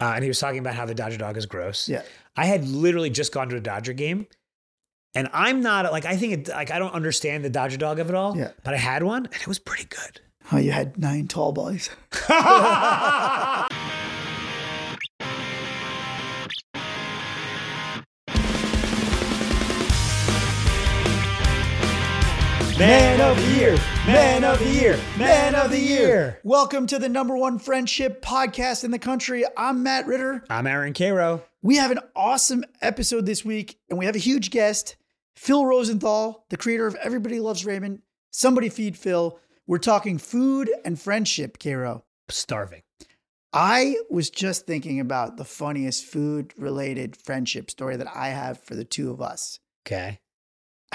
Uh, and he was talking about how the Dodger dog is gross. Yeah. I had literally just gone to a Dodger game, and I'm not like I think it, like I don't understand the Dodger dog of it all. Yeah. But I had one, and it was pretty good. Oh, you had nine tall boys. Man of the year, man of the year, man of the year. Welcome to the number one friendship podcast in the country. I'm Matt Ritter. I'm Aaron Karo. We have an awesome episode this week, and we have a huge guest, Phil Rosenthal, the creator of Everybody Loves Raymond. Somebody feed Phil. We're talking food and friendship, Karo. Starving. I was just thinking about the funniest food related friendship story that I have for the two of us. Okay.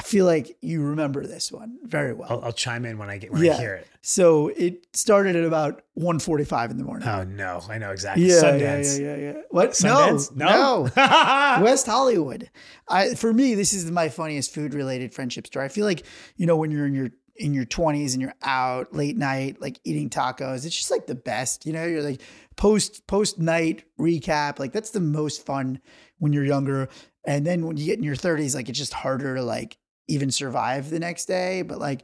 I feel like you remember this one very well. I'll, I'll chime in when I get when Yeah. I hear it. So it started at about 1.45 in the morning. Oh no, I know exactly. yeah, Sundance. yeah, yeah, yeah, yeah. What? Sundance? No, No. no. West Hollywood. I for me, this is my funniest food related friendship story. I feel like you know when you're in your in your 20s and you're out late night like eating tacos it's just like the best you know you're like post post night recap like that's the most fun when you're younger and then when you get in your 30s like it's just harder to like even survive the next day but like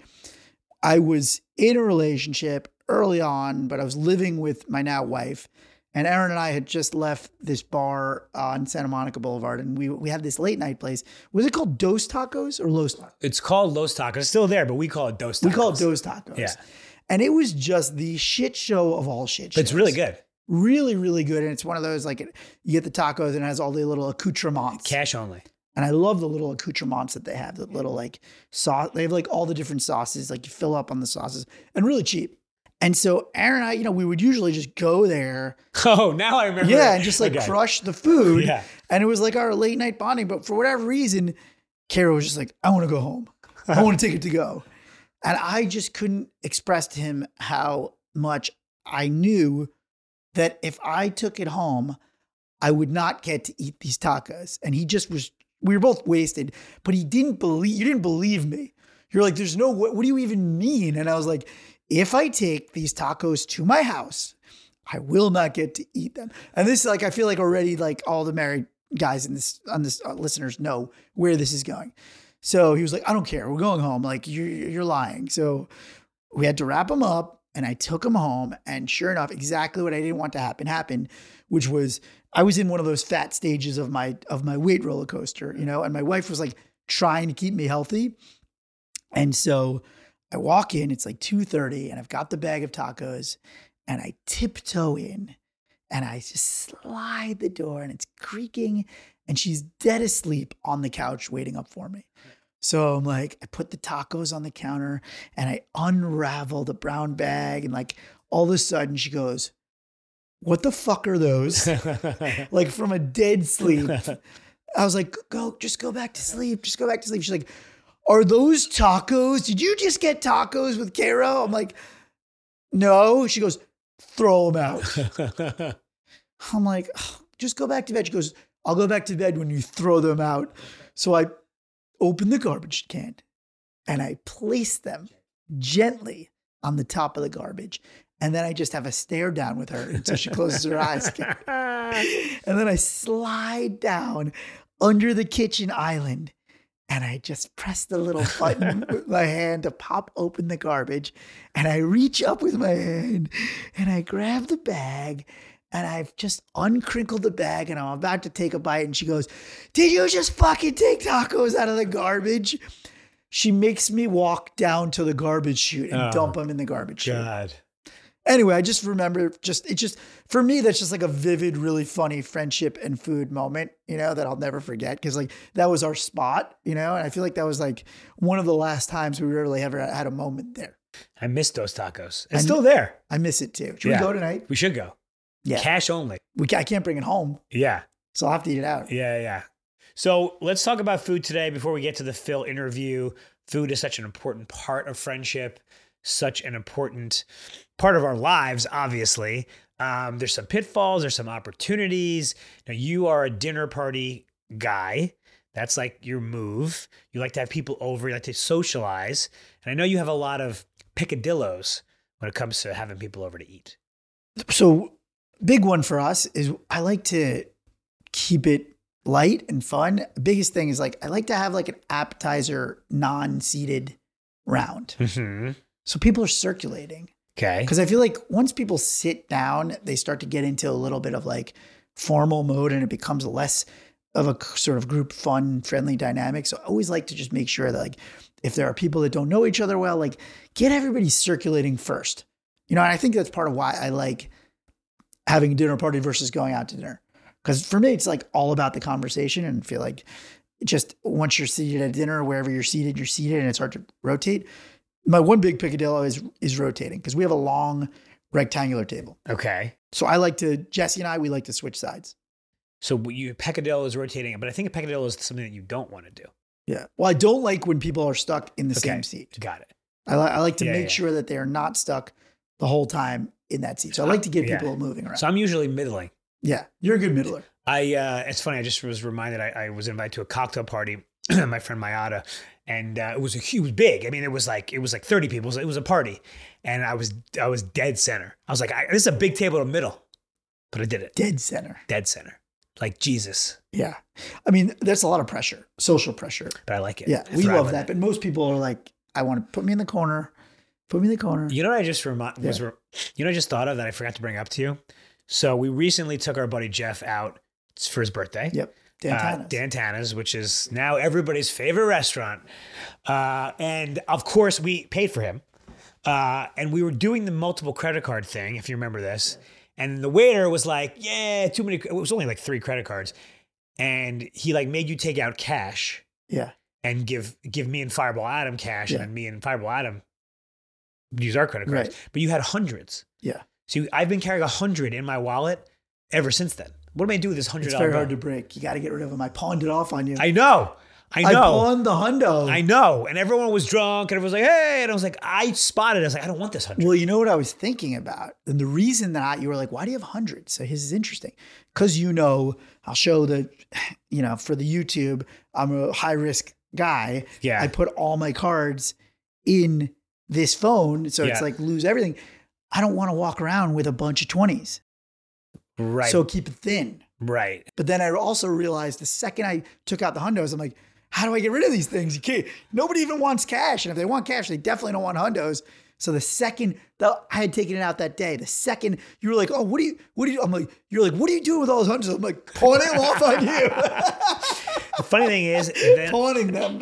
I was in a relationship early on, but I was living with my now wife. And Aaron and I had just left this bar on Santa Monica Boulevard, and we we had this late night place. Was it called Dos Tacos or Los? Tacos? It's called Los Tacos. It's still there, but we call it Dos Tacos. We call it Dos Tacos. Yeah. and it was just the shit show of all shit. But it's really good. really, really good. And it's one of those like you get the tacos and it has all the little accoutrements. Cash only. And I love the little accoutrements that they have, the little mm-hmm. like sauce. They have like all the different sauces, like you fill up on the sauces and really cheap. And so Aaron and I, you know, we would usually just go there, Oh, now I remember. yeah, and just like Okay. crush the food. Yeah. And it was like our late night bonding. But for whatever reason, Karo was just like, I want to go home. I want to take it to go. And I just couldn't express to him how much I knew that if I took it home, I would not get to eat these tacos. And he just was, we were both wasted, but he didn't believe, you didn't believe me. You're like, there's no, what, what do you even mean? And I was like, if I take these tacos to my house, I will not get to eat them. And this, is like, I feel like already, like, all the married guys in this, on this, uh, listeners know where this is going. So he was like, I don't care. We're going home. Like, you're, you're lying. So we had to wrap him up and I took him home. And sure enough, exactly what I didn't want to happen happened, which was I was in one of those fat stages of my, of my weight roller coaster, you know, and my wife was like trying to keep me healthy. And so I walk in, it's like 2:30, and I've got the bag of tacos, and I tiptoe in and I just slide the door and it's creaking, and she's dead asleep on the couch waiting up for me. So I'm like, I put the tacos on the counter and I unravel the brown bag, and like all of a sudden she goes, What the fuck are those? like from a dead sleep. I was like, go, just go back to sleep. Just go back to sleep. She's like, are those tacos? Did you just get tacos with Karo? I'm like, no. She goes, throw them out. I'm like, "Ugh, just go back to bed. She goes, I'll go back to bed when you throw them out. So I open the garbage can and I place them gently on the top of the garbage. And then I just have a stare down with her until she closes her eyes. And then I slide down under the kitchen island and I just press the little button with my hand to pop open the garbage. And I reach up with my hand and I grab the bag and I've just uncrinkled the bag and I'm about to take a bite. And she goes, Did you just fucking take tacos out of the garbage? She makes me walk down to the garbage chute and Oh, dump them in the garbage chute. Anyway, I just remember just it just for me that's just like a vivid, really funny friendship and food moment, you know, that I'll never forget because like that was our spot, you know, and I feel like that was like one of the last times we really ever had a moment there. I miss those tacos. I It's still there. I miss it too. Should Yeah. we go tonight? We should go. Yeah, Cash only. we I can't bring it home, Yeah. so I'll have to eat it out. Yeah, yeah. So let's talk about food today before we get to the Phil interview. Food is such an important part of friendship, such an important part of our lives, obviously. Um, there's some pitfalls, there's some opportunities. Now, you are a dinner party guy. That's like your move. You like to have people over, you like to socialize. And I know you have a lot of picadillos when it comes to having people over to eat. So big one for us is I like to keep it light and fun. Biggest thing is like I like to have like an appetizer non-seated round. Mm-hmm. So people are circulating. Okay. Because I feel like once people sit down, they start to get into a little bit of like formal mode and it becomes less of a sort of group fun, friendly dynamic. So I always like to just make sure that like if there are people that don't know each other well, like get everybody circulating first. You know, and I think that's part of why I like having a dinner party versus going out to dinner. Because for me, it's like all about the conversation and feel like just once you're seated at dinner, wherever you're seated, you're seated and it's hard to rotate. My one big picadillo is is rotating because we have a long rectangular table. Okay. So I like to Jesse and I we like to switch sides. So you peccadillo is rotating, but I think a peccadillo is something that you don't want to do. Yeah. Well, I don't like when people are stuck in the Okay. same seat. Got it. I, li- I like to Yeah, make yeah. sure that they are not stuck the whole time in that seat. So I like to get Yeah. people moving around. So I'm usually middling. yeah, you're a good middler. I uh, it's funny. I just was reminded. I, I was invited to a cocktail party. my friend Mayada, and uh, it was a was big. I mean, it was like it was like 30 people. It was, it was a party, and I was I was dead center. I was like, I, this is a big table in the middle, but I did it Dead center. dead center, like Jesus. Yeah. I mean, there's a lot of pressure, social pressure. But I like it. Yeah, I we love that. it. But most people are like, I want to put me in the corner. Put me in the corner. You know what I just remi- was, re- you know, I just thought of that I forgot to bring up to you. So we recently took our buddy Jeff out for his birthday. Yep. Uh, Tanas. Dan Tana's, which is now everybody's favorite restaurant. Uh, and of course, we paid for him. Uh, and we were doing the multiple credit card thing, if you remember this. And the waiter was like, "Yeah, too many." It was only like three credit cards, and he like made you take out cash yeah. and give give me and Fireball Adam cash, Yeah. and then me and Fireball Adam use our credit cards. Right. But you had hundreds. Yeah. So I've been carrying a hundred in my wallet ever since then. What am I do with this hundred It's very hard to break. You got to get rid of them. I pawned it off on you. I know. I know. I pawned the hundo. I know. And everyone was drunk and everyone was like, hey. And I was like, I spotted it. I was like, I don't want this hundred. Well, you know what I was thinking about? And the reason that I, you were like, why do you have hundreds? So his is interesting. Because you know, I'll show the, you know, for the YouTube, I'm a high risk guy. Yeah. I put all my cards in this phone. So it's like lose everything. I don't want to walk around with a bunch of 20s. Right. So keep it thin. right. But then I also realized the second I took out the hundos, I'm like, how do I get rid of these things? You can't. Nobody even wants cash, and if they want cash, they definitely don't want hundos. So the second that I had taken it out that day, the second you were like, "Oh, what do you? What do you?" I'm like, "You're like, what are you doing with all those hundos?" I'm like, pawning them off on you, The funny thing is, then, pawning them.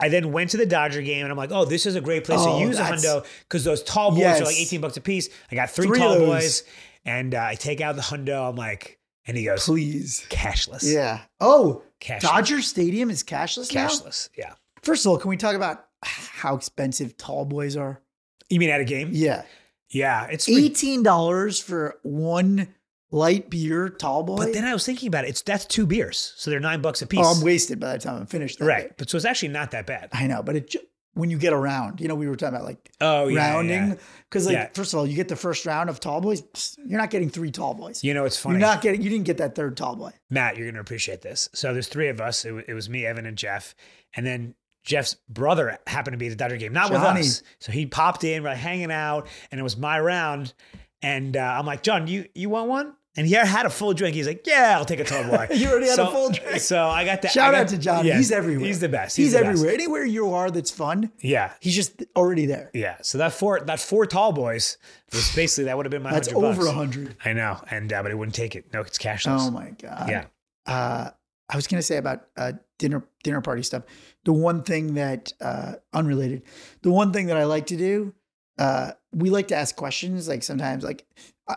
I then went to the Dodger game and I'm like, oh, this is a great place Oh, to use a hundo because those tall boys Yes. are like 18 bucks a piece. I got three, Three tall boys and uh, I take out the hundo. I'm like, and he goes, Please. cashless. Yeah. Oh, Cashless. Dodger Stadium is cashless now. Cashless. Yeah. First of all, can we talk about how expensive tall boys are? You mean at a game? Yeah. Yeah. It's Eighteen dollars for one light beer tall boy. But then I was thinking about it. It's that's two beers, so they're nine bucks a piece. oh, I'm wasted by the time I'm finished. right, day. but so it's actually not that bad. I know, but it when you get around, you know, we were talking about like Oh yeah, rounding yeah. because like Yeah. first of all, you get the first round of tall boys. You're not getting three tall boys. You know, it's funny. You're not getting. You didn't get that third tall boy. Matt, you're gonna appreciate this. So there's three of us. It, wa- it was me, Evan, and Jeff, and then Jeff's brother happened to be at the Dodger game, not Johnny. with us. So he popped in, we're like hanging out, and it was my round. And uh, I'm like, John, you you want one? And he had a full drink. He's like, "Yeah, I'll take a tall boy." You already had a full drink. So I got that. Shout got, out to Johnny. yeah, he's everywhere. He's the best. He's, He's, the best. everywhere. Anywhere you are that's fun, Yeah, he's just already there. yeah. So that four that four tall boys was basically that would have been my. That's over a hundred. I know, and uh, but it wouldn't take it. No, it's cashless. Oh my god. yeah. Uh, I was gonna say about uh, dinner dinner party stuff. The one thing that uh, unrelated, the one thing that I like to do, uh, we like to ask questions. Like sometimes, like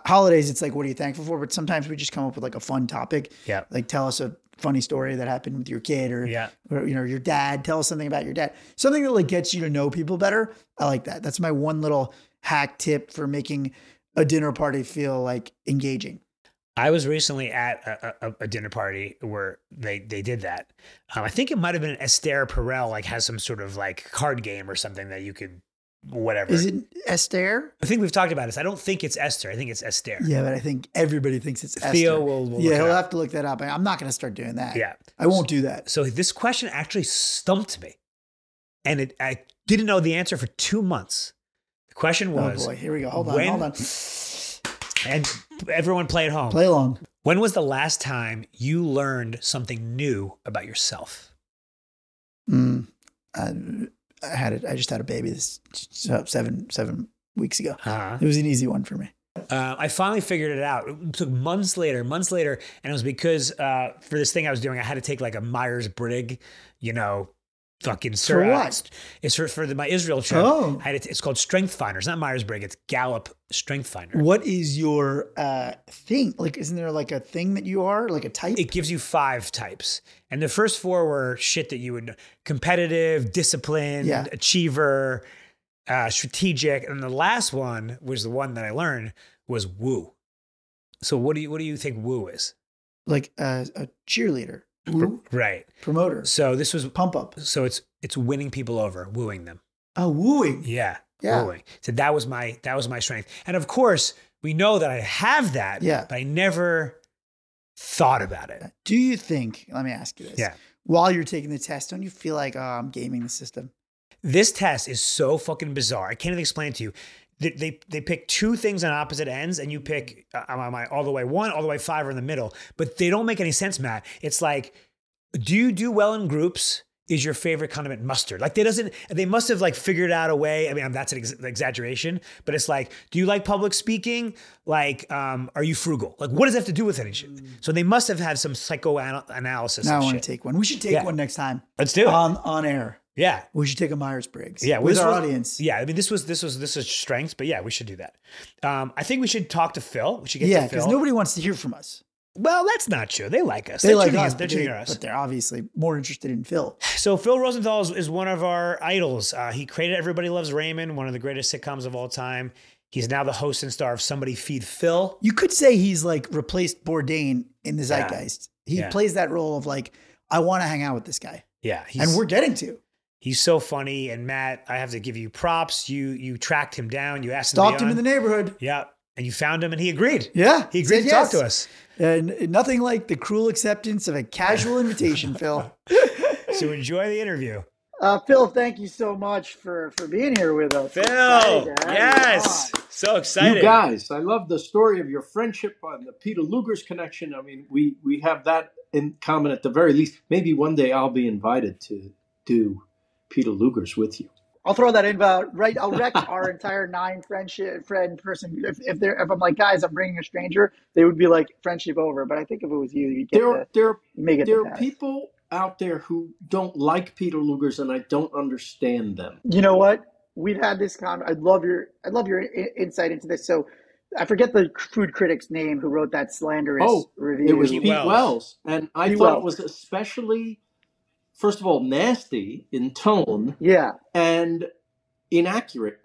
holidays, it's like, what are you thankful for? But sometimes we just come up with like a fun topic. Yeah. Like tell us a funny story that happened with your kid, or Yeah. or you know your dad. Tell us something about your dad. Something that like gets you to know people better. I like that. That's my one little hack tip for making a dinner party feel like engaging. I was recently at a, a, a dinner party where they they did that. Um, I think it might have been Esther Perel, like has some sort of like card game or something that you could whatever. Is it Esther? I think we've talked about this. I don't think it's Esther. I think it's Esther. Yeah, but I think everybody thinks it's Esther. Theo will, will yeah, he'll have to look that up. I'm not going to start doing that. Yeah. I won't do that. So this question actually stumped me, and it I didn't know the answer for two months. The question was, oh boy, here we go. Hold on, when- hold on. and everyone play at home. Play along. When was the last time you learned something new about yourself? Mm, I, I had it. I just had a baby this seven seven weeks ago. Uh-huh. It was an easy one for me. Uh, I finally figured it out. It took months later, months later, and it was because uh, for this thing I was doing, I had to take like a Myers Briggs, you know, fucking For uh. It's for, for the, my Israel trip. Oh. I had it's called Strength Finder. It's not Myers Briggs. It's Gallup Strength Finder. What is your uh, thing? Like, isn't there like a thing that you are like a type? It gives you five types, and the first four were shit that you would know. competitive, disciplined, Yeah. achiever, uh, strategic, and the last one was the one that I learned was woo. So what do you what do you think woo is? like a, a cheerleader, Woo? Right. promoter, So this was pump up. so it's it's winning people over, wooing them. Oh, wooing. Yeah. Yeah. Wooing. So that was my that was my strength. And of course, we know that I have that, Yeah. but I never thought about it. Do you think? Let me ask you this. Yeah. While you're taking the test, don't you feel like oh, I'm gaming the system? This test is so fucking bizarre. I can't even explain it to you. They, they, they pick two things on opposite ends, and you pick uh, am I all the way one, all the way five, or in the middle. But they don't make any sense, Matt. It's like, do you do well in groups? Is your favorite condiment mustard? Like they doesn't. They must have like figured out a way. I mean, that's an ex- exaggeration, but it's like, do you like public speaking? Like, um, are you frugal? Like, what does that have to do with any shit? So they must have had some psychoanalysis. Now I want to take one. We should take Yeah. one next time Let's do it. on on air. Yeah, We should take a Myers Briggs. Yeah, with our was- audience. Yeah, I mean, this was this was this is strength, but yeah, we should do that. Um, I think we should talk to Phil. We should get to Phil. Yeah, because nobody wants to hear from us. well, that's not true. They like us. They They're like us, They're tuning they, us. but they're obviously more interested in Phil. So Phil Rosenthal is, is one of our idols. Uh, he created Everybody Loves Raymond, one of the greatest sitcoms of all time. He's now the host and star of Somebody Feed Phil. You could say he's like replaced Bourdain in the Yeah. zeitgeist. He Yeah. plays that role of like, I want to hang out with this guy, Yeah, and we're getting to. He's so funny. And Matt, I have to give you props. You you tracked him down. You asked him. Stalked to him be in the neighborhood. Yeah, and you found him, and he agreed. Yeah, He agreed said to talk to us. And nothing like the cruel acceptance of a casual invitation, Phil. So enjoy the interview. Uh, Phil, thank you so much for for being here with us. Phil, Excited to have you yes, so excited. You guys, I love the story of your friendship and the Peter Luger's connection. I mean, we we have that in common at the very least. Maybe one day I'll be invited to do Peter Luger's with you. I'll throw that in. Uh, right, I'll wreck our entire nine friendship friend person. If if they're if I'm like guys, I'm bringing a stranger, they would be like friendship over. But I think if it was you, you'd get There, the, there, you may get there the are people out there who don't like Peter Luger's, and I don't understand them. You know what? We've had this con. I'd love your I'd love your I- insight into this. So, I forget the food critic's name who wrote that slanderous Oh, review. It was Pete Pete, Wells. Wells. and I Pete thought Wells. it was especially, first of all, nasty in tone yeah. and inaccurate.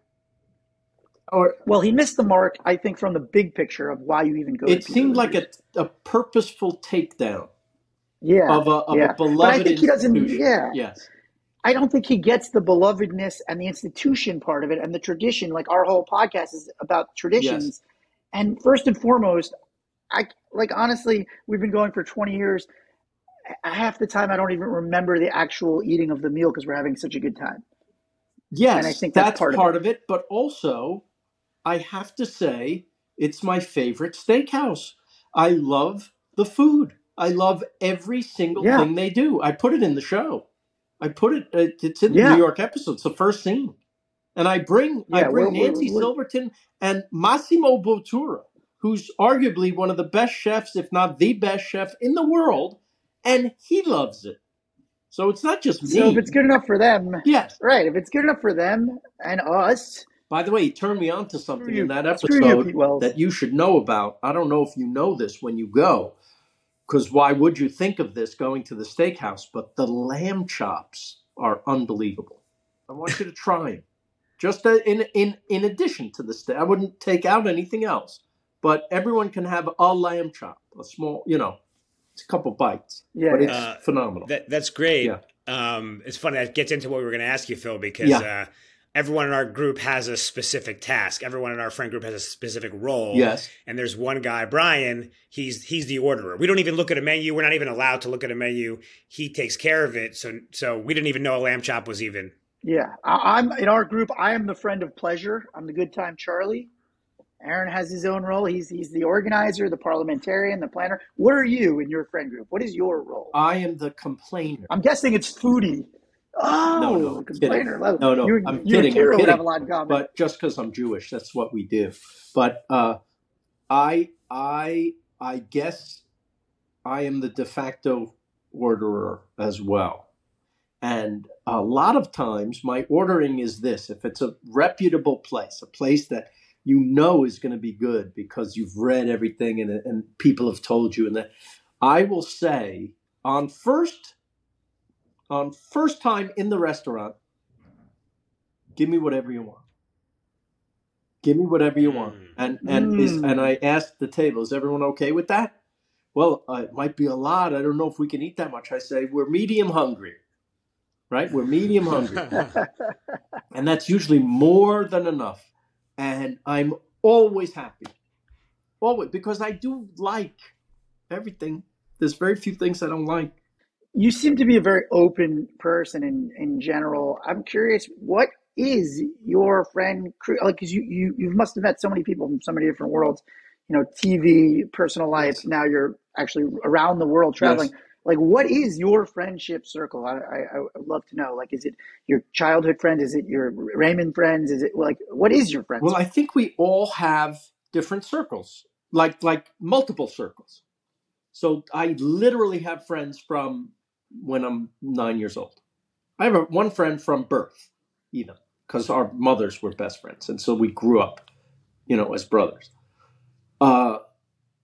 Or Well, he missed the mark. I think from the big picture of why you even go. it seemed like a, a purposeful takedown yeah. of a of yeah. a beloved But I think he doesn't. Yeah. Yes. I don't think he gets the belovedness and the institution part of it and the tradition. Like our whole podcast is about traditions. And first and foremost, I like honestly, we've been going for 20 years. Half the time, I don't even remember the actual eating of the meal because we're having such a good time. Yes, And I think that's that's, part of of, it. But also, I have to say, it's my favorite steakhouse. I love the food. I love every single Yeah. thing they do. I put it in the show. I put it. uh, It's in the Yeah. New York episode. It's the first scene, and I bring I bring we're- Nancy we're- Silverton and Massimo Bottura, who's arguably one of the best chefs, if not the best chef in the world, and he loves it. So it's not just me. So if it's good enough for them, yes. right? If it's good enough for them and us, By the way, he turned me on to something you. in that Screw you, episode that you should know about. I don't know if you know this when you go, because why would you think of this going to the steakhouse? But the lamb chops are unbelievable. I want you to try them. Just uh, in in in addition to the steak, I wouldn't take out anything else. But everyone can have a lamb chop, a small, you know, it's a couple bites, yeah, but it's Uh, phenomenal. That that's great. Yeah. Um, it's funny. That gets into what we were going to ask you, Phil, because Yeah. uh, everyone in our group has a specific task. Everyone in our friend group has a specific role. yes, And there's one guy, Brian. He's he's the orderer. We don't even look at a menu. We're not even allowed to look at a menu. He takes care of it. So so we didn't even know a lamb chop was even. yeah. I, I'm in our group. I am the friend of pleasure. I'm the good time Charlie. Aaron has his own role. He's he's the organizer, the parliamentarian, the planner. What are you in your friend group? What is your role? I am the complainer. I'm guessing it's foodie. Oh, No, no, complainer. kidding. No, no, you, I'm you kidding, I'm would have a lot in common. but just because I'm Jewish, that's what we do. But uh, I, I, I guess I am the de facto orderer as well. And a lot of times, my ordering is this: if it's a reputable place, a place that you know is going to be good because you've read everything and, and people have told you, and that I will say on first, on first time in the restaurant, give me whatever you want. Give me whatever you want. Mm. And and is Mm. and I asked the table, is everyone okay with that? Well, uh, it might be a lot. I don't know if we can eat that much. I say we're medium hungry, right? We're medium hungry, and that's usually more than enough. And I'm always happy, always because I do like everything. There's very few things I don't like. you seem to be a very open person in in general. I'm curious, what is your friend like? Because you you you must have met so many people from so many different worlds. You know, TV, personal life. Now you're actually around the world traveling. Yes. Like, what is your friendship circle? I, I I love to know. Like, is it your childhood friends? Is it your Raymond friends? Is it like what is your friends? Well, I think we all have different circles, like like multiple circles. So I literally have friends from when I'm nine years old. I have a, one friend from birth, even because our mothers were best friends, and so we grew up, you know, as brothers. Uh,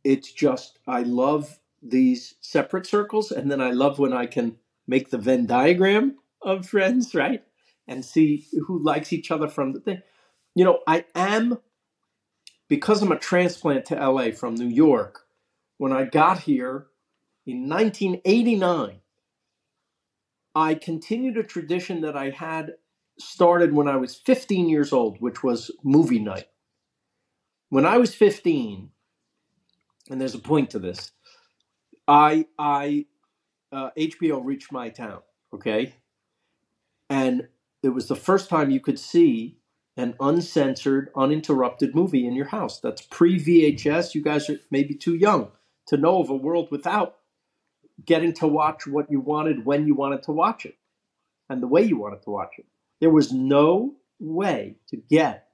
it's just I love these separate circles, and then I love when I can make the Venn diagram of friends, right, and see who likes each other from the thing. You know, I am because I'm a transplant to LA from New York. When I got here in 1989, I continued a tradition that I had started when I was 15 years old, which was movie night. When I was 15, and there's a point to this, I I uh, HBO reached my town, okay, and it was the first time you could see an uncensored, uninterrupted movie in your house. That's pre VHS. You guys are maybe too young to know of a world without getting to watch what you wanted when you wanted to watch it and the way you wanted to watch it. There was no way to get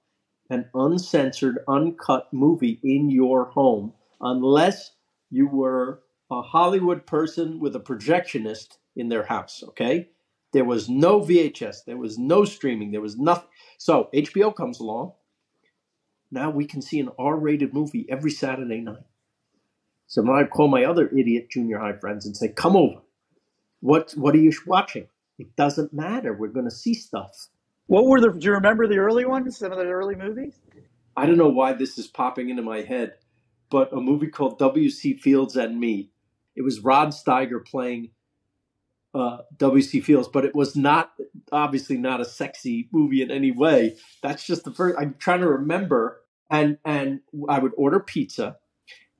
an uncensored, uncut movie in your home unless you were a Hollywood person with a projectionist in their house, okay? There was no VHS, there was no streaming, there was nothing. So HBO comes along. Now we can see an R rated movie every Saturday night. So now I call my other idiot junior high friends and say, Come over. What, what are you watching? It doesn't matter. We're going to see stuff. what were the? Do you remember the early ones? Some of the early movies? I don't know why this is popping into my head, but a movie called W.C. Fields and Me. It was Rod Steiger playing uh, W.C. Fields, but it was not obviously not a sexy movie in any way. That's just the first. I'm trying to remember, and and I would order pizza,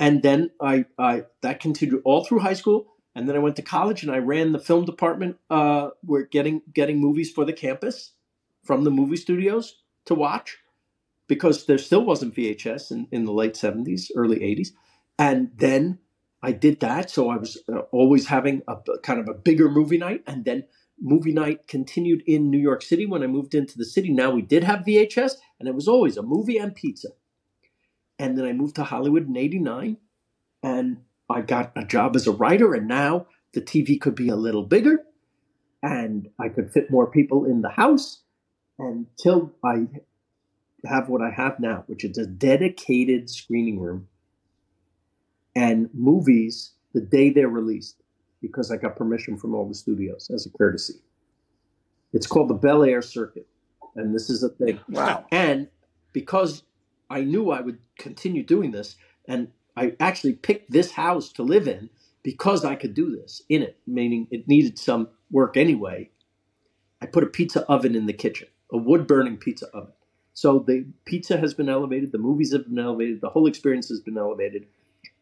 and then I I that continued all through high school, and then I went to college and I ran the film department. Uh, we're getting getting movies for the campus from the movie studios to watch because there still wasn't VHS in, in the late 70s, early 80s. And then I did that. So I was uh, always having a kind of a bigger movie night. And then movie night continued in New York City when I moved into the city. Now we did have VHS, and it was always a movie and pizza. And then I moved to Hollywood in 89, and I got a job as a writer. And now the TV could be a little bigger, and I could fit more people in the house until I have what I have now, which is a dedicated screening room and movies the day they're released because I got permission from all the studios as a courtesy. It's called the Bel Air Circuit, and this is a thing. Wow. And because I knew I would continue doing this, and I actually picked this house to live in because I could do this in it, meaning it needed some work anyway. I put a pizza oven in the kitchen, a wood burning pizza oven. So the pizza has been elevated, the movies have been elevated, the whole experience has been elevated.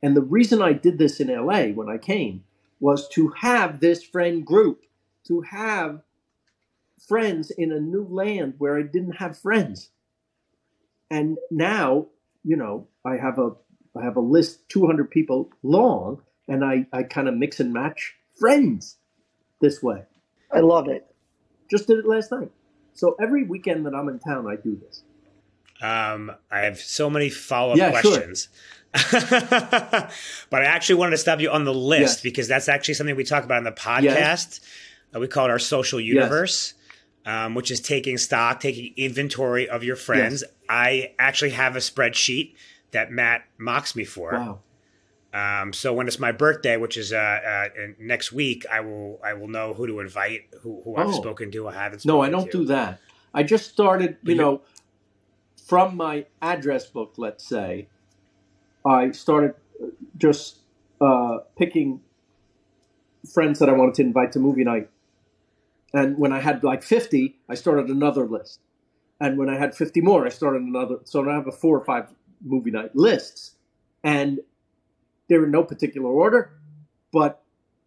And the reason I did this in LA when I came was to have this friend group, to have friends in a new land where I didn't have friends. And now, you know, I have a I have a list 200 people long and I I kind of mix and match friends this way. I love it. Just did it last night. So every weekend that I'm in town I do this. Um, I have so many follow up Yeah, sure. but I actually wanted to stop you on the list Yes. because that's actually something we talk about in the podcast. Uh, we call it our social universe, um, which is taking stock, taking inventory of your friends. I actually have a spreadsheet that Matt mocks me for. Wow. Um, so when it's my birthday, which is uh, uh, next week, I will I will know who to invite, who, who I've Oh. spoken to, I haven't. No, I don't to. do that. I just started, you- know, from my address book, let's say, I started uh, just uh, picking friends that I wanted to invite to movie night. And when I had like 50, I started another list. And when I had 50 more, I started another. So now I have a four or five movie night lists. And they're in no particular order, but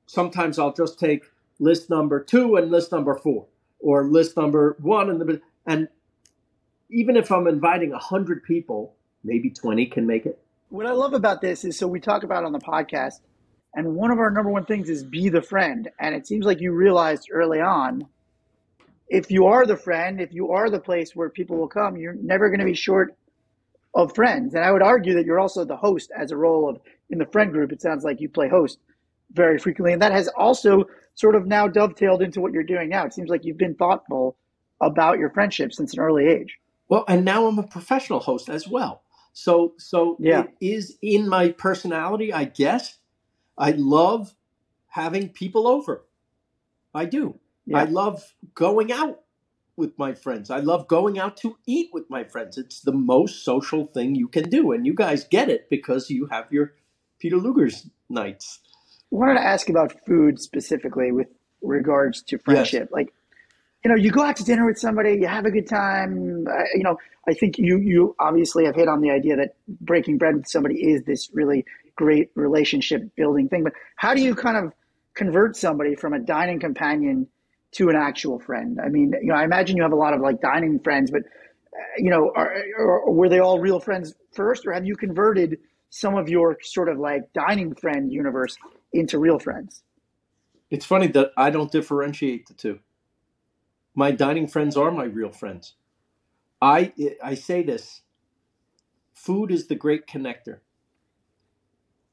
sometimes I'll just take list number two and list number four or list number one and the and even if I'm inviting hundred people, maybe twenty can make it. What I love about this is so we talk about on the podcast, and one of our number one things is be the friend. And it seems like you realized early on if you are the friend, if you are the place where people will come, you're never going to be short of friends. And I would argue that you're also the host as a role of in the friend group. It sounds like you play host very frequently. And that has also sort of now dovetailed into what you're doing now. It seems like you've been thoughtful about your friendship since an early age. Well, and now I'm a professional host as well. So so Yeah. it is in my personality, I guess. I love having people over. I do. I love going out with my friends. I love going out to eat with my friends. It's the most social thing you can do. And you guys get it because you have your Peter Luger's nights. I wanted to ask about food specifically with regards to friendship. Like, you know, you go out to dinner with somebody, you have a good time. Uh, you know, I think you you obviously have hit on the idea that breaking bread with somebody is this really great relationship building thing. But how do you kind of convert somebody from a dining companion to an actual friend? I mean, you know, I imagine you have a lot of like dining friends, but uh, you know, are, or were they all real friends first, or have you converted some of your sort of like dining friend universe into real friends? It's funny that I don't differentiate the two. My dining friends are my real friends. I I say this. Food is the great connector.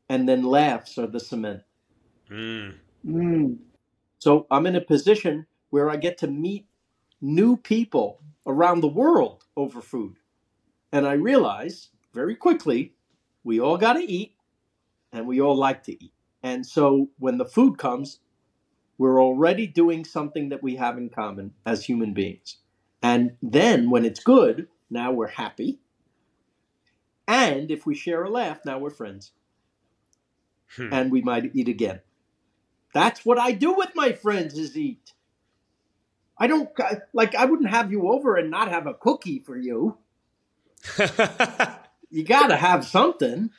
And then laughs are the cement. Mm. Mm. So I'm in a position where I get to meet new people around the world over food. And I realize very quickly we all got to eat and we all like to eat. And so when the food comes, we're already doing something that we have in common as human beings. And then when it's good, now we're happy. And if we share a laugh, now we're friends. Hmm. And we might eat again. That's what I do with my friends is eat. I don't like I wouldn't have you over and not have a cookie for you. You got to have something.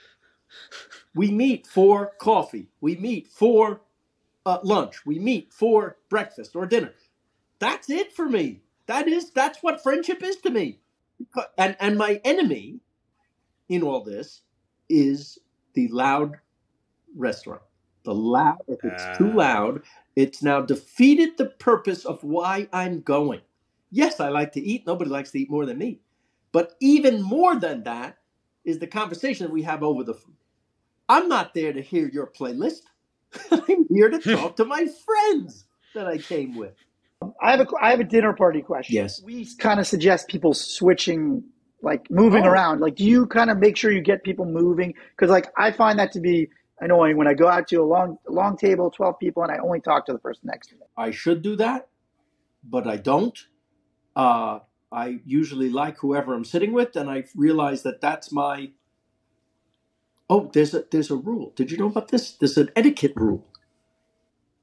We meet for coffee. We meet for uh, lunch. We meet for breakfast or dinner. That's it for me. That is that's what friendship is to me. And and my enemy in all this is the loud restaurant. The loud, if it's too Ah. loud, it's now defeated the purpose of why I'm going. Yes, I like to eat. Nobody likes to eat more than me. But even more than that is the conversation that we have over the food. I'm not there to hear your playlist. I'm here to talk to my friends that I came with. I have a I have a dinner party question. Yes. We kind of suggest people switching, like moving Oh. around. Like, do you kind of make sure you get people moving? Because like I find that to be annoying when I go out to a long long table, twelve people, and I only talk to the person next to me. I should do that, but I don't. Uh, I usually like whoever I'm sitting with, and I realize that that's my. Oh, there's a there's a rule. Did you know about this? There's an etiquette rule.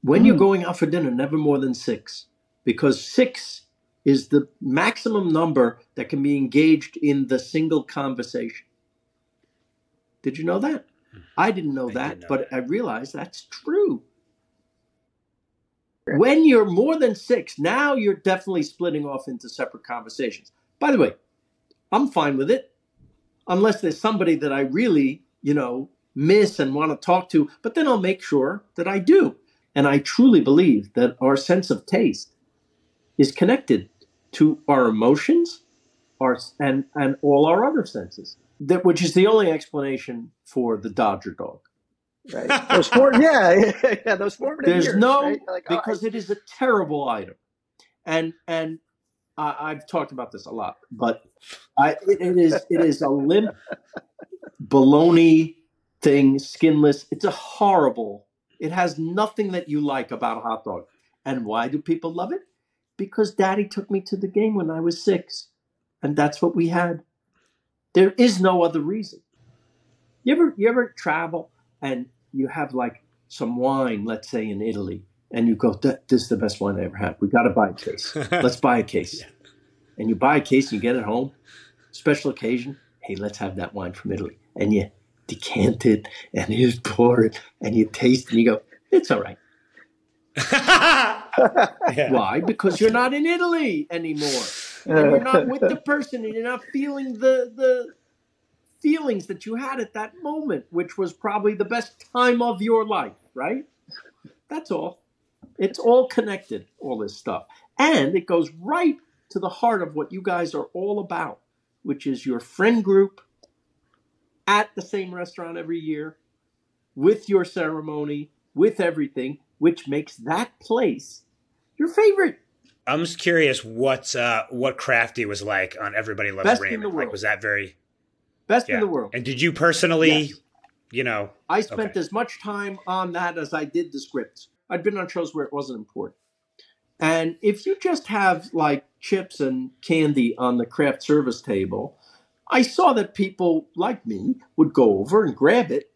When you're Hmm. going out for dinner, never more than six, because six is the maximum number that can be engaged in the single conversation. Did you know that? I didn't know I that, know but that. I realized that's true. When you're more than six, now you're definitely splitting off into separate conversations. By the way, I'm fine with it, unless there's somebody that I really, you know, miss and want to talk to, but then I'll make sure that I do. And I truly believe that our sense of taste is connected to our emotions our, and, and all our other senses, that, which is the only explanation for the Dodger dog. Right? Those four, yeah, yeah, those formative There's years. no right? Like, oh, I- because it is a terrible item, and and I, I've talked about this a lot, but I it, it is it is a limp baloney thing, skinless. It's a horrible. It has nothing that you like about a hot dog. And why do people love it? Because Daddy took me to the game when I was six, and that's what we had. There is no other reason. You ever you ever travel and you have like some wine, let's say in Italy, and you go, "This is the best wine I ever had. We got to buy a case. Let's buy a case." And you buy a case and you get it home. Special occasion. Hey, let's have that wine from Italy. And you decant it and you pour it and you taste and you go, "It's all right." Yeah. Why? Because you're not in Italy anymore. and you're not with the person and you're not feeling the the feelings that you had at that moment which was probably the best time of your life right that's all it's all connected all this stuff and it goes right to the heart of what you guys are all about which is your friend group at the same restaurant every year with your ceremony with everything which makes that place your favorite I'm just curious what uh, what Crafty was like on Everybody Loves Best Raymond. Like, was that very? best Yeah. in the world And did you personally, Yes. you know? I spent Okay. as much time on that as I did the scripts. I'd been on shows where it wasn't important. And if you just have like chips and candy on the craft service table, I saw that people like me would go over and grab it.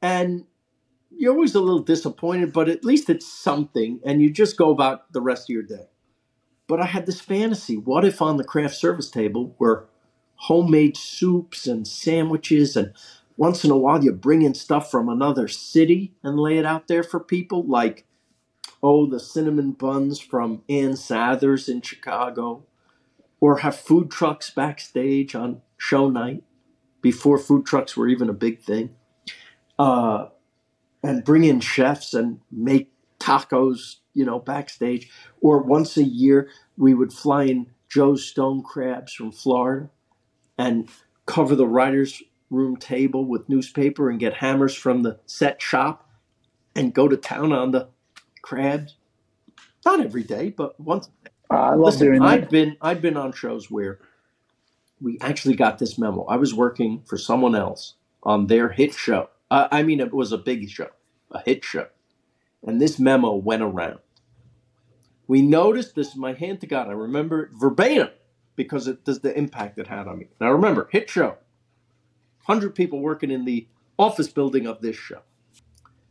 And you're always a little disappointed, but at least it's something. And you just go about the rest of your day. But I had this fantasy what if on the craft service table were homemade soups and sandwiches and once in a while you bring in stuff from another city and lay it out there for people like oh the cinnamon buns from ann sathers in chicago or have food trucks backstage on show night before food trucks were even a big thing uh, and bring in chefs and make tacos you know backstage or once a year we would fly in joe's stone crabs from florida and cover the writers room table with newspaper and get hammers from the set shop and go to town on the crabs not every day but once Uh, I love Listen, doing that. I've been I've been on shows where we actually got this memo. I was working for someone else on their hit show. Uh, I mean, it was a big show, a hit show, and this memo went around. We noticed this my hand to God. I remember it verbatim because it does the impact it had on me. Now remember, hit show, hundred people working in the office building of this show.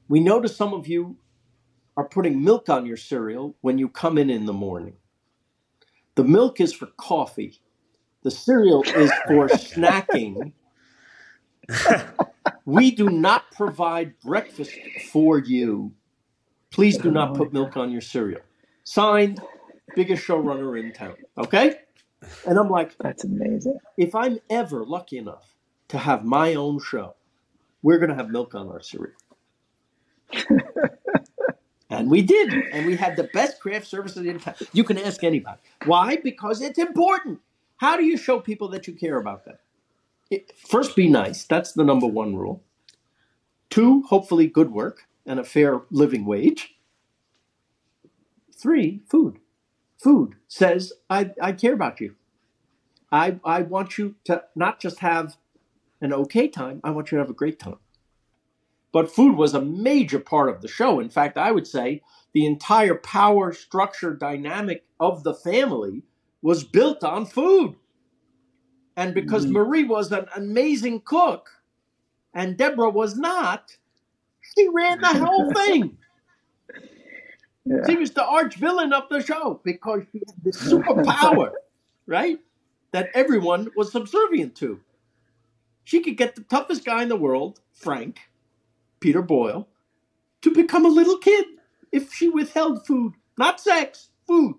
We noticed some of you are putting milk on your cereal when you come in in the morning. The milk is for coffee. The cereal is for snacking. We do not provide breakfast for you. Please do not oh put milk on your cereal. Signed, biggest showrunner in town. Okay? And I'm like, That's amazing. if I'm ever lucky enough to have my own show, we're going to have milk on our cereal. and we did. And we had the best craft services in town. You can ask anybody. Why? Because it's important. How do you show people that you care about them? First, be nice. That's the number one rule. Two, hopefully good work and a fair living wage. Three, food. Food says, I, I care about you. I, I want you to not just have an okay time, I want you to have a great time. But food was a major part of the show. In fact, I would say the entire power structure dynamic of the family was built on food. And because mm-hmm. Marie was an amazing cook and Deborah was not, she ran the whole thing. Yeah. She was the arch villain of the show because she had this superpower, right? That everyone was subservient to. She could get the toughest guy in the world, Frank, Peter Boyle, to become a little kid if she withheld food, not sex, food.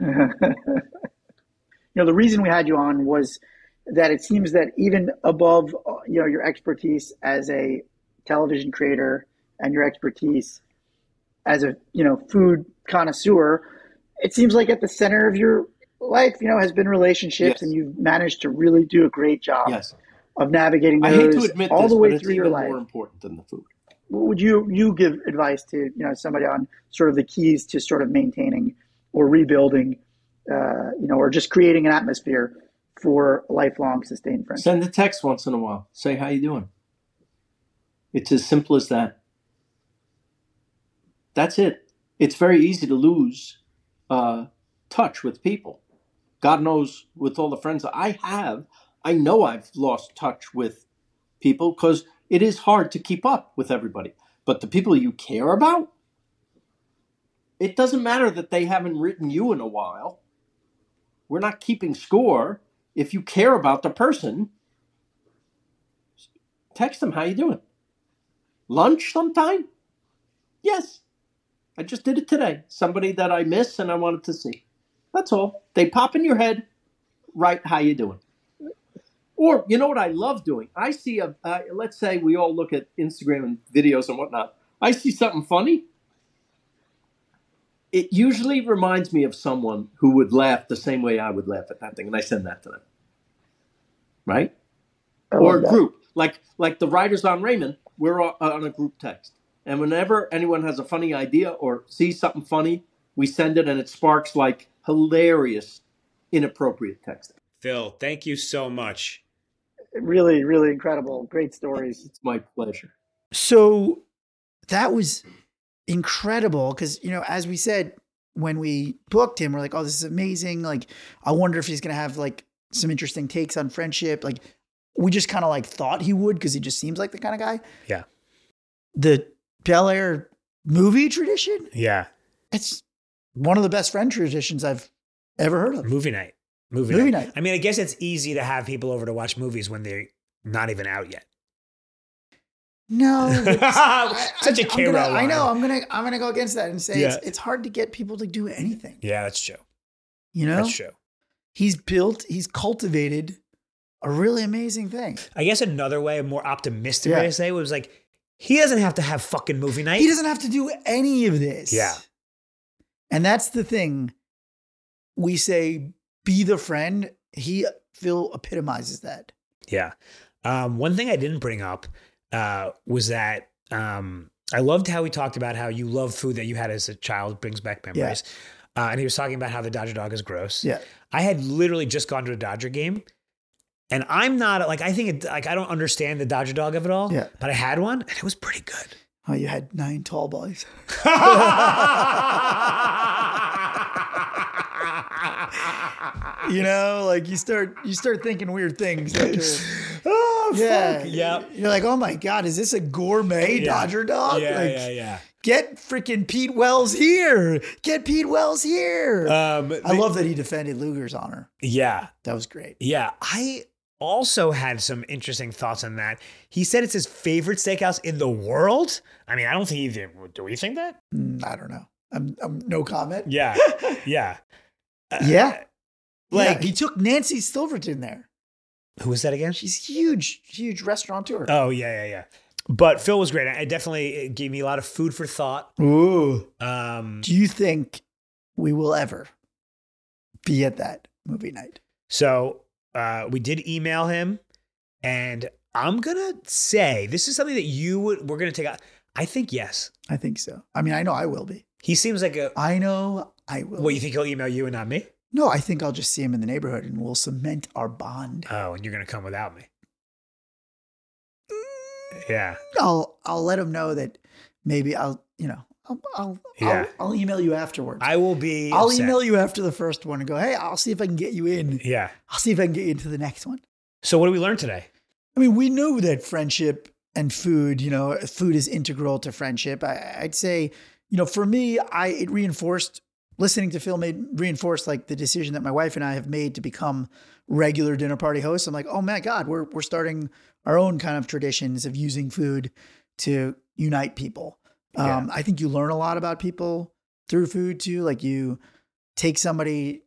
you know, the reason we had you on was that it seems that even above, you know, your expertise as a television creator and your expertise as a, you know, food connoisseur, it seems like at the center of your life, you know, has been relationships yes. and you've managed to really do a great job. Yes of navigating those I hate to admit all this, the way through your life. More important than the food. Would you you give advice to you know somebody on sort of the keys to sort of maintaining or rebuilding, uh, you know, or just creating an atmosphere for lifelong sustained friendship? Send a text once in a while. Say how you doing. It's as simple as that. That's it. It's very easy to lose uh, touch with people. God knows, with all the friends I have, I know I've lost touch with people because it is hard to keep up with everybody. But the people you care about, it doesn't matter that they haven't written you in a while. We're not keeping score. If you care about the person, text them how you doing. Lunch sometime? Yes. I just did it today. Somebody that I miss and I wanted to see. That's all. They pop in your head. Right, how you doing? Or you know what I love doing? I see a uh, let's say we all look at Instagram and videos and whatnot. I see something funny. It usually reminds me of someone who would laugh the same way I would laugh at that thing, and I send that to them. Right? or a group like like the writers on Raymond. We're uh, on a group text, and whenever anyone has a funny idea or sees something funny, we send it, and it sparks like hilarious, inappropriate text. Phil, thank you so much really, really incredible. Great stories. It's my pleasure. So that was incredible because, you know, as we said, when we booked him, we're like, oh, this is amazing. Like, I wonder if he's to have like some interesting takes on friendship. Like, we just kind of like thought he would because he just seems like the kind of guy. Yeah. The Bel Air movie tradition. Yeah. It's one of the best friend traditions I've ever heard of. Movie night. Movie, movie night. night. I mean, I guess it's easy to have people over to watch movies when they're not even out yet. No, such a K I know. I'm gonna I'm gonna go against that and say yeah. it's, it's hard to get people to do anything. Yeah, that's true. You know, that's true. He's built. He's cultivated a really amazing thing. I guess another way, a more optimistic yeah. way to say it was like he doesn't have to have fucking movie night. He doesn't have to do any of this. Yeah. And that's the thing. We say be the friend, he Phil epitomizes that. Yeah. Um, one thing I didn't bring up uh, was that um, I loved how he talked about how you love food that you had as a child brings back memories. Yeah. Uh, and he was talking about how the Dodger dog is gross. Yeah. I had literally just gone to a Dodger game. And I'm not like I think it, like I don't understand the Dodger dog of it all. Yeah. But I had one and it was pretty good. Oh, you had nine tall boys. you know, like you start you start thinking weird things. yeah, fuck. yeah. You're like, oh my god, is this a gourmet yeah. Dodger dog? Yeah, like, yeah, yeah. Get freaking Pete Wells here. Get Pete Wells here. Um, I love that he defended Luger's honor. Yeah, that was great. Yeah, I also had some interesting thoughts on that. He said it's his favorite steakhouse in the world. I mean, I don't think he did. Do we think that? Mm, I don't know. I'm, I'm no comment. Yeah, yeah, uh, yeah. Like yeah, he took Nancy Silverton there. Who was that again? She's huge, huge restaurateur. Oh yeah, yeah, yeah. But Phil was great. It definitely it gave me a lot of food for thought. Ooh. Um, Do you think we will ever be at that movie night? so uh, we did email him, and I'm gonna say this is something that you would we're gonna take out. I think yes. I think so. I mean, I know I will be. He seems like a. I know I will. What you think he'll email you and not me? No, I think I'll just see him in the neighborhood and we'll cement our bond. Oh, and you're gonna come without me. Mm, yeah. I'll I'll let him know that maybe I'll you know I'll I'll, Yeah. I'll, I'll email you afterwards. I will be. I'll upset. email you after the first one and go, hey, I'll see if I can get you in. Yeah. I'll see if I can get you into the next one. So what do we learn today? I mean, we know that friendship and food, you know, food is integral to friendship. I, I'd say, you know, for me, I it reinforced listening to Phil made reinforced like the decision that my wife and I have made to become regular dinner party hosts. I'm like, oh my God, we're we're starting our own kind of traditions of using food to unite people. Um, I think you learn a lot about people through food too. Like you take somebody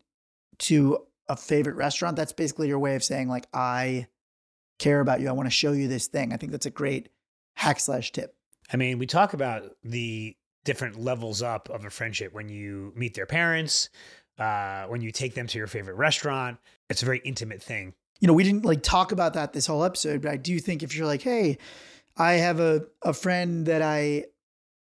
to a favorite restaurant. That's basically your way of saying like, I care about you. I want to show you this thing. I think that's a great hack slash tip. I mean, we talk about the different levels up of a friendship when you meet their parents, uh, when you take them to your favorite restaurant. It's a very intimate thing. You know, we didn't like talk about that this whole episode, but I do think if you're like, hey, I have a, a friend that I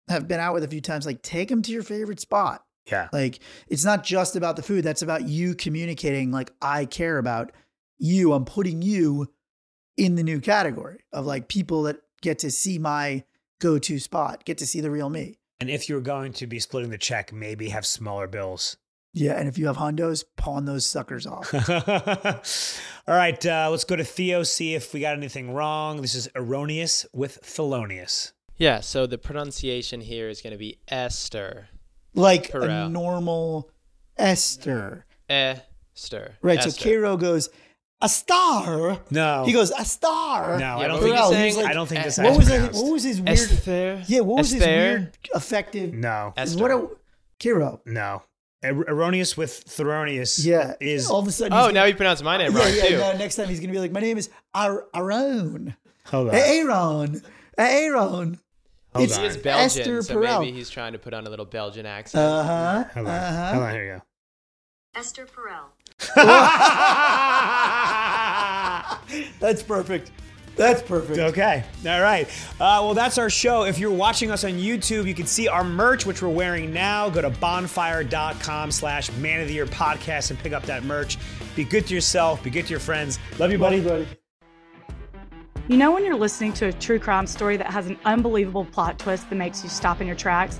have been out with a few times, like take them to your favorite spot. Yeah. Like it's not just about the food. That's about you communicating like I care about you. I'm putting you in the new category of like people that get to see my go-to spot, get to see the real me. And if you're going to be splitting the check, maybe have smaller bills. Yeah, and if you have hundos, pawn those suckers off. All right, uh, let's go to Theo, see if we got anything wrong. This is erroneous with Thelonious. Yeah, so the pronunciation here is going to be Esther. like a normal Esther. Esther. Right. So Esther. Karo goes, a star. No. He goes, a star. No, I don't think were you Perel, saying? like, I don't think this What is was that? What was his weird? Esther. Yeah, what was his Esther? weird effective? No, Esther. What a Karo. no. Er- erroneous with Thelonious Yeah. is all of a sudden. Oh, now gonna- he pronounced my name yeah, wrong yeah, too. no, next time he's gonna be like, my name is Ar- Aaron. hold on. Aaron. Aaron. Hold It's on. He is Belgian, Esther so Perel. maybe he's trying to put on a little Belgian accent. Uh huh. Hold on. Uh Hold huh. on. Here you go. Esther Perel. That's perfect. That's perfect. Okay. All right. Uh, well, that's our show. If you're watching us on YouTube, you can see our merch, which we're wearing now. Go to bonfire.com slash man of the year podcast and pick up that merch. Be good to yourself. Be good to your friends. Love you, buddy. buddy. You know, when you're listening to a true crime story that has an unbelievable plot twist that makes you stop in your tracks?